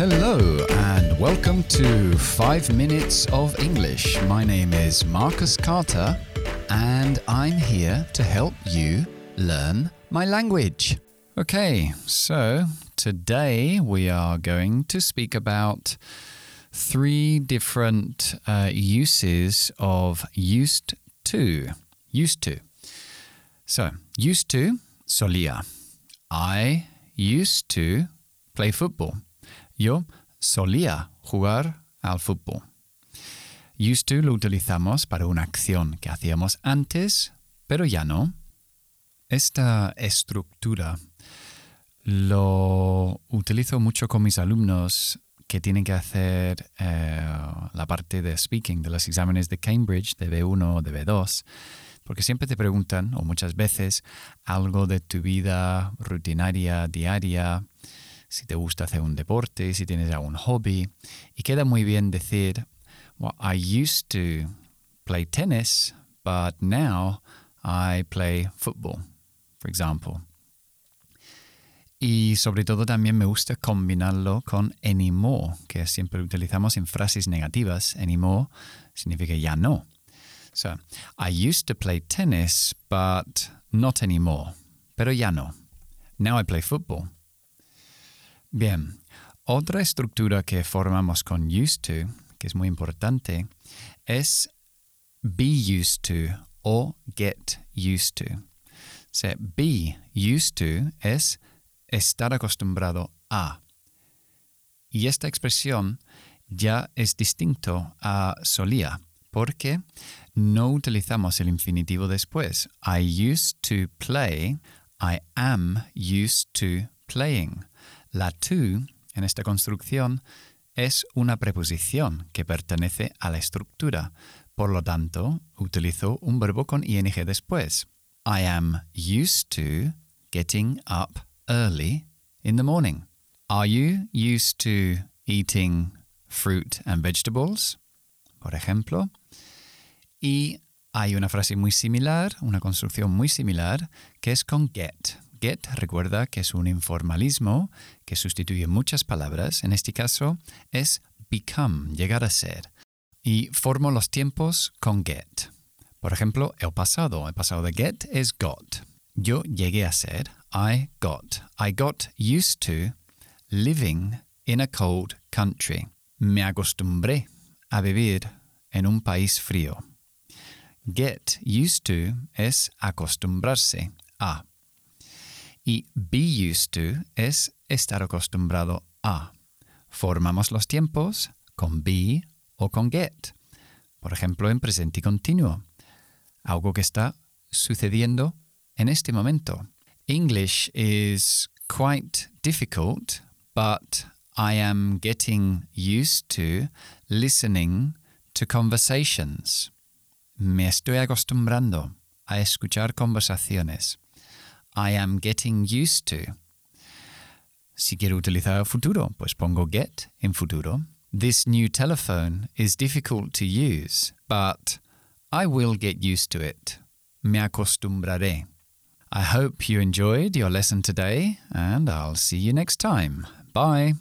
Hello, and welcome to 5 Minutes of English. My name is Marcus Carter, and I'm here to help you learn my language. Okay, so today we are going to speak about three different uh, uses of used to. Used to. So, used to, solía. I used to play football. Yo solía jugar al fútbol. Used to lo utilizamos para una acción que hacíamos antes, pero ya no. Esta estructura lo utilizo mucho con mis alumnos que tienen que hacer eh, la parte de speaking de los exámenes de Cambridge, de B1 o de B2, porque siempre te preguntan, o muchas veces, algo de tu vida rutinaria, diaria, si te gusta hacer un deporte, si tienes algún hobby. Y queda muy bien decir, well, I used to play tennis, but now I play football, for example. Y sobre todo también me gusta combinarlo con anymore, que siempre utilizamos en frases negativas. Anymore significa ya no. So, I used to play tennis, but not anymore. Pero ya no. Now I play football. Bien, otra estructura que formamos con used to, que es muy importante, es be used to o get used to. O be used to es estar acostumbrado a. Y esta expresión ya es distinto a solía, porque no utilizamos el infinitivo después. I used to play, I am used to playing. La to en esta construcción es una preposición que pertenece a la estructura. Por lo tanto, utilizo un verbo con ing después. I am used to getting up early in the morning. Are you used to eating fruit and vegetables? Por ejemplo. Y hay una frase muy similar, una construcción muy similar, que es con get. Get, recuerda que es un informalismo que sustituye muchas palabras. En este caso es become, llegar a ser. Y formo los tiempos con get. Por ejemplo, el pasado. El pasado de get es got. Yo llegué a ser. I got. I got used to living in a cold country. Me acostumbré a vivir en un país frío. Get used to es acostumbrarse a. Y be used to es estar acostumbrado a. Formamos los tiempos con be o con get. Por ejemplo, en presente continuo. Algo que está sucediendo en este momento. English is quite difficult, but I am getting used to listening to conversations. Me estoy acostumbrando a escuchar conversaciones. I am getting used to. Si quiero utilizar futuro, pues pongo get en futuro. This new telephone is difficult to use, but I will get used to it. Me acostumbraré. I hope you enjoyed your lesson today, and I'll see you next time. Bye.